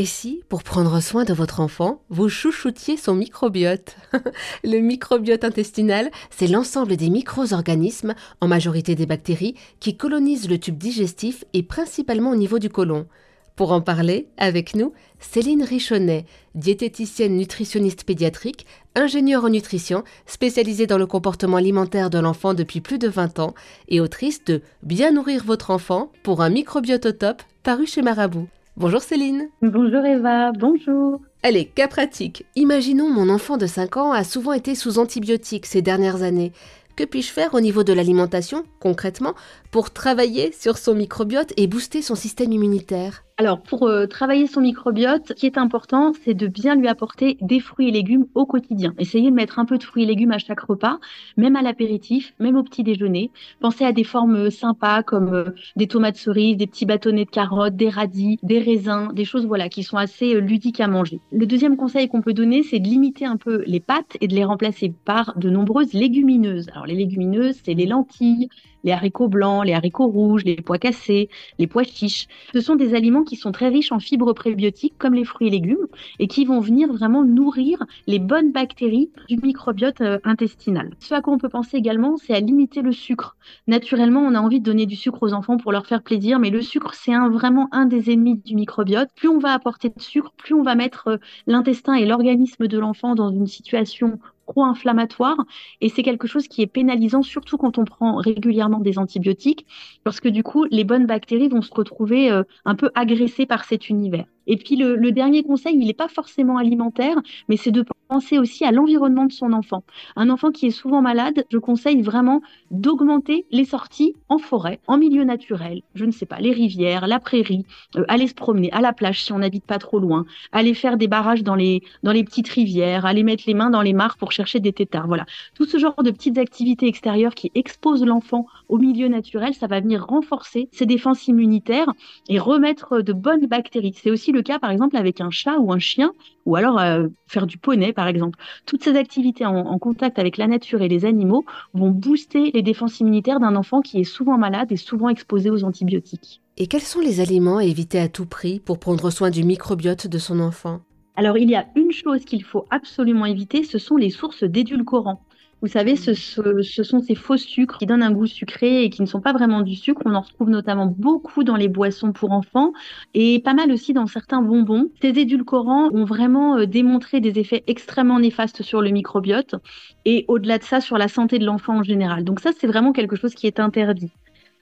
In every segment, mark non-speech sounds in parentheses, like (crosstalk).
Et si, pour prendre soin de votre enfant, vous chouchoutiez son microbiote (laughs) Le microbiote intestinal, c'est l'ensemble des micro-organismes, en majorité des bactéries, qui colonisent le tube digestif et principalement au niveau du côlon. Pour en parler, avec nous, Céline Richonnet, diététicienne nutritionniste pédiatrique, ingénieure en nutrition, spécialisée dans le comportement alimentaire de l'enfant depuis plus de 20 ans et autrice de Bien nourrir votre enfant pour un microbiote au top, paru chez Marabout. Bonjour Céline. Bonjour Eva, bonjour. Allez, cas pratique. Imaginons mon enfant de 5 ans a souvent été sous antibiotiques ces dernières années. Que puis-je faire au niveau de l'alimentation, concrètement, pour travailler sur son microbiote et booster son système immunitaire? Alors, pour euh, travailler son microbiote, ce qui est important, c'est de bien lui apporter des fruits et légumes au quotidien. Essayez de mettre un peu de fruits et légumes à chaque repas, même à l'apéritif, même au petit déjeuner. Pensez à des formes euh, sympas comme euh, des tomates cerises, des petits bâtonnets de carottes, des radis, des raisins, des choses voilà qui sont assez ludiques à manger. Le deuxième conseil qu'on peut donner, c'est de limiter un peu les pâtes et de les remplacer par de nombreuses légumineuses. Alors les légumineuses, c'est les lentilles, les haricots blancs, les haricots rouges, les pois cassés, les pois chiches. Ce sont des aliments qui sont très riches en fibres prébiotiques comme les fruits et légumes et qui vont venir vraiment nourrir les bonnes bactéries du microbiote euh, intestinal. Ce à quoi on peut penser également, c'est à limiter le sucre. Naturellement, on a envie de donner du sucre aux enfants pour leur faire plaisir, mais le sucre, c'est vraiment un des ennemis du microbiote. Plus on va apporter de sucre, plus on va mettre euh, l'intestin et l'organisme de l'enfant dans une situation pro-inflammatoire et c'est quelque chose qui est pénalisant surtout quand on prend régulièrement des antibiotiques parce que du coup les bonnes bactéries vont se retrouver euh, un peu agressées par cet univers. Et puis le, dernier conseil, il n'est pas forcément alimentaire, mais c'est de penser aussi à l'environnement de son enfant. Un enfant qui est souvent malade, je conseille vraiment d'augmenter les sorties en forêt, en milieu naturel, je ne sais pas, les rivières, la prairie, euh, aller se promener à la plage si on n'habite pas trop loin, aller faire des barrages dans les, dans les petites rivières, aller mettre les mains dans les mares pour chercher des têtards. Voilà, tout ce genre de petites activités extérieures qui exposent l'enfant au milieu naturel, ça va venir renforcer ses défenses immunitaires et remettre de bonnes bactéries. C'est aussi le cas, par exemple, avec un chat ou un chien, ou alors euh, faire du poney, par exemple. Toutes ces activités en, contact avec la nature et les animaux vont booster les défenses immunitaires d'un enfant qui est souvent malade et souvent exposé aux antibiotiques. Et quels sont les aliments à éviter à tout prix pour prendre soin du microbiote de son enfant? Alors, il y a une chose qu'il faut absolument éviter, ce sont les sources d'édulcorants. Vous savez, ce, sont ces faux sucres qui donnent un goût sucré et qui ne sont pas vraiment du sucre. On en retrouve notamment beaucoup dans les boissons pour enfants et pas mal aussi dans certains bonbons. Ces édulcorants ont vraiment euh, démontré des effets extrêmement néfastes sur le microbiote et au-delà de ça sur la santé de l'enfant en général. Donc ça, c'est vraiment quelque chose qui est interdit.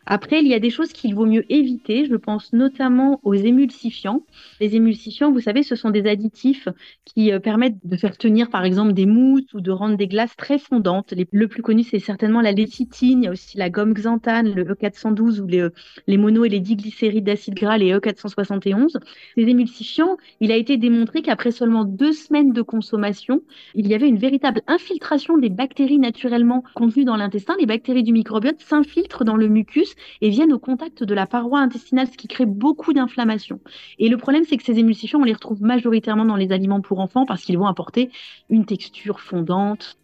Après, il y a des choses qu'il vaut mieux éviter. Je pense notamment aux émulsifiants. Les émulsifiants, vous savez, ce sont des additifs qui euh, permettent de faire tenir, par exemple, des mousses ou de rendre des glaces très fondantes. le plus connu, c'est certainement la lécithine. Il y a aussi la gomme xanthane, le E412 ou les, euh, mono et les diglycérides d'acide gras, les E471. Ces émulsifiants, il a été démontré qu'après seulement deux semaines de consommation, il y avait une véritable infiltration des bactéries naturellement contenues dans l'intestin. Les bactéries du microbiote s'infiltrent dans le mucus et viennent au contact de la paroi intestinale, ce qui crée beaucoup d'inflammation. Et le problème, c'est que ces émulsifiants, on les retrouve majoritairement dans les aliments pour enfants parce qu'ils vont apporter une texture fondante,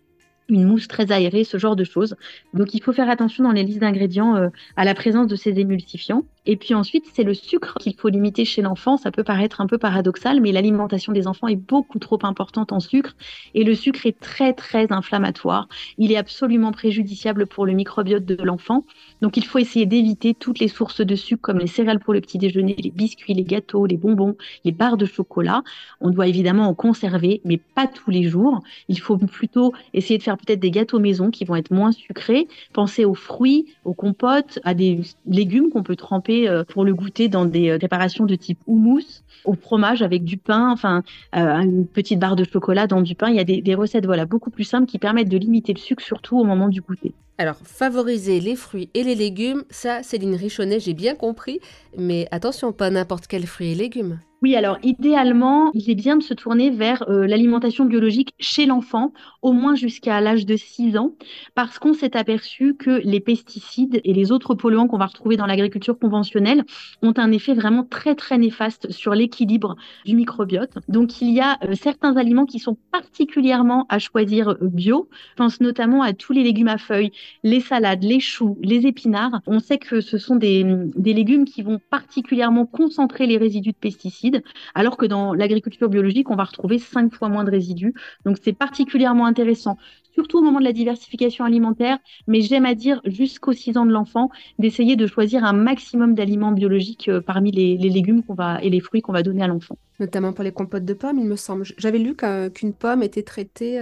une mousse très aérée, ce genre de choses. Donc il faut faire attention dans les listes d'ingrédients euh, à la présence de ces émulsifiants. Et puis ensuite, c'est le sucre qu'il faut limiter chez l'enfant. Ça peut paraître un peu paradoxal, mais l'alimentation des enfants est beaucoup trop importante en sucre. Et le sucre est très, très inflammatoire. Il est absolument préjudiciable pour le microbiote de l'enfant. Donc il faut essayer d'éviter toutes les sources de sucre comme les céréales pour le petit déjeuner, les biscuits, les gâteaux, les bonbons, les barres de chocolat. On doit évidemment en conserver, mais pas tous les jours. Il faut plutôt essayer de faire peut-être des gâteaux maison qui vont être moins sucrés. Penser aux fruits, aux compotes, à des légumes qu'on peut tremper euh, pour le goûter dans des euh, préparations de type houmous, au fromage avec du pain, enfin euh, une petite barre de chocolat dans du pain. Il y a des, recettes voilà beaucoup plus simples qui permettent de limiter le sucre surtout au moment du goûter. Alors, favoriser les fruits et les légumes, ça, Céline Richonnet, j'ai bien compris, mais attention, pas n'importe quel fruits et légumes. Oui, alors idéalement, il est bien de se tourner vers euh, l'alimentation biologique chez l'enfant, au moins jusqu'à l'âge de 6 ans, parce qu'on s'est aperçu que les pesticides et les autres polluants qu'on va retrouver dans l'agriculture conventionnelle ont un effet vraiment très très néfaste sur l'équilibre du microbiote. Donc il y a euh, certains aliments qui sont particulièrement à choisir euh, bio. Je pense notamment à tous les légumes à feuilles, les salades, les choux, les épinards. On sait que ce sont des, des légumes qui vont particulièrement concentrer les résidus de pesticides pesticides, alors que dans l'agriculture biologique, on va retrouver cinq fois moins de résidus. Donc c'est particulièrement intéressant, surtout au moment de la diversification alimentaire, mais j'aime à dire jusqu'aux 6 ans de l'enfant, d'essayer de choisir un maximum d'aliments biologiques euh, parmi les, légumes qu'on va, et les fruits qu'on va donner à l'enfant. Notamment pour les compotes de pommes, il me semble. J'avais lu qu'une pomme était traitée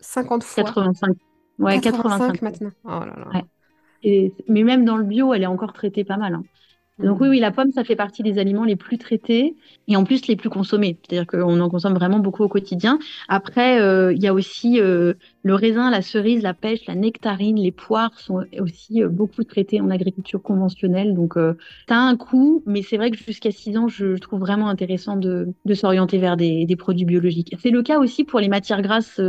50 euh, fois. 85. Ouais, 85, maintenant. Oh là là. mais même dans le bio, elle est encore traitée pas mal. Hein. Donc oui, oui, la pomme, ça fait partie des aliments les plus traités et en plus les plus consommés. C'est-à-dire qu'on en consomme vraiment beaucoup au quotidien. Après, euh, il y a aussi euh, le raisin, la cerise, la pêche, la nectarine, les poires sont aussi euh, beaucoup traités en agriculture conventionnelle. Donc ça a un coût, mais c'est vrai que jusqu'à 6 ans, je, trouve vraiment intéressant de, de s'orienter vers des, des, produits biologiques. C'est le cas aussi pour les matières grasses.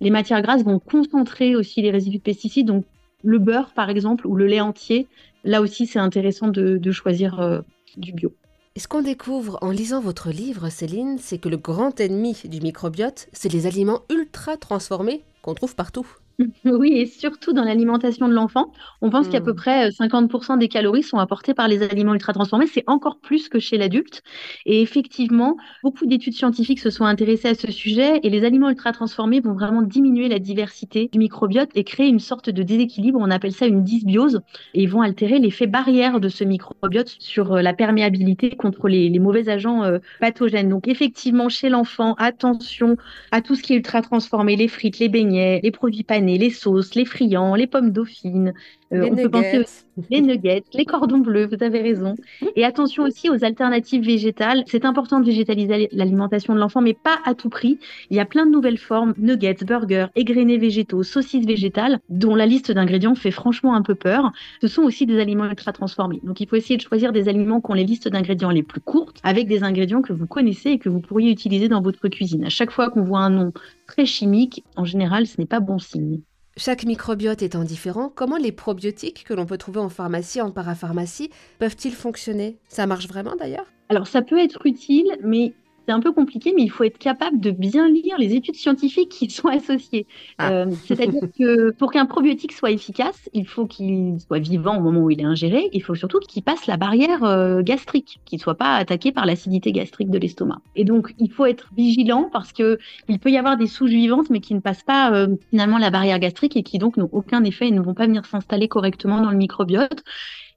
les matières grasses vont concentrer aussi les résidus de pesticides. Donc le beurre, par exemple, ou le lait entier, là aussi, c'est intéressant de, choisir euh, du bio. Et ce qu'on découvre en lisant votre livre, Céline, c'est que le grand ennemi du microbiote, c'est les aliments ultra transformés qu'on trouve partout. (laughs) Oui, et surtout dans l'alimentation de l'enfant. On pense qu'à peu hmm. près 50% euh, des calories sont apportées par les aliments ultra transformés. C'est encore plus que chez l'adulte. Et effectivement, beaucoup d'études scientifiques se sont intéressées à ce sujet et les aliments ultra transformés vont vraiment diminuer la diversité du microbiote et créer une sorte de déséquilibre. On appelle ça une dysbiose et ils vont altérer l'effet barrière de ce microbiote sur euh, la perméabilité contre les, mauvais agents euh, pathogènes. Donc effectivement, chez l'enfant, attention à tout ce qui est ultra transformé, les frites, les beignets, les produits panés les sauces, les friands, les pommes dauphines. Euh, on peut penser aussi les nuggets, les cordons bleus, vous avez raison. Et attention aussi aux alternatives végétales. C'est important de végétaliser l'alimentation de l'enfant, mais pas à tout prix. Il y a plein de nouvelles formes, nuggets, burgers, égrenés végétaux, saucisses végétales, dont la liste d'ingrédients fait franchement un peu peur. Ce sont aussi des aliments ultra transformés. Donc il faut essayer de choisir des aliments qui ont les listes d'ingrédients les plus courtes, avec des ingrédients que vous connaissez et que vous pourriez utiliser dans votre cuisine. À chaque fois qu'on voit un nom très chimique, en général, ce n'est pas bon signe. Chaque microbiote étant différent, comment les probiotiques que l'on peut trouver en pharmacie, en parapharmacie, peuvent-ils fonctionner? Ça marche vraiment d'ailleurs? Alors ça peut être utile, mais c'est un peu compliqué, mais il faut être capable de bien lire les études scientifiques qui sont associées. Ah. Euh, c'est-à-dire que pour qu'un probiotique soit efficace, il faut qu'il soit vivant au moment où il est ingéré. Il faut surtout qu'il passe la barrière euh, gastrique, qu'il ne soit pas attaqué par l'acidité gastrique de l'estomac. Et donc, il faut être vigilant parce que il peut y avoir des souches vivantes, mais qui ne passent pas euh, finalement la barrière gastrique et qui donc n'ont aucun effet et ne vont pas venir s'installer correctement dans le microbiote.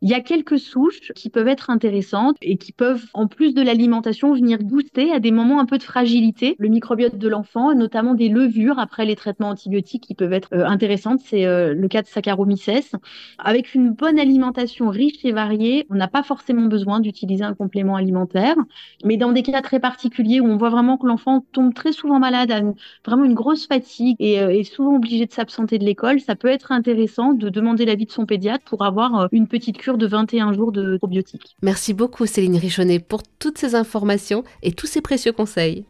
Il y a quelques souches qui peuvent être intéressantes et qui peuvent, en plus de l'alimentation, venir booster à des moments un peu de fragilité le microbiote de l'enfant, notamment des levures après les traitements antibiotiques qui peuvent être euh, intéressantes. C'est euh, le cas de Saccharomyces. Avec une bonne alimentation riche et variée, on n'a pas forcément besoin d'utiliser un complément alimentaire. Mais dans des cas très particuliers où on voit vraiment que l'enfant tombe très souvent malade, a vraiment une grosse fatigue et euh, est souvent obligé de s'absenter de l'école, ça peut être intéressant de demander l'avis de son pédiatre pour avoir une petite de 21 jours de probiotiques. Merci beaucoup Céline Richonnet pour toutes ces informations et tous ces précieux conseils.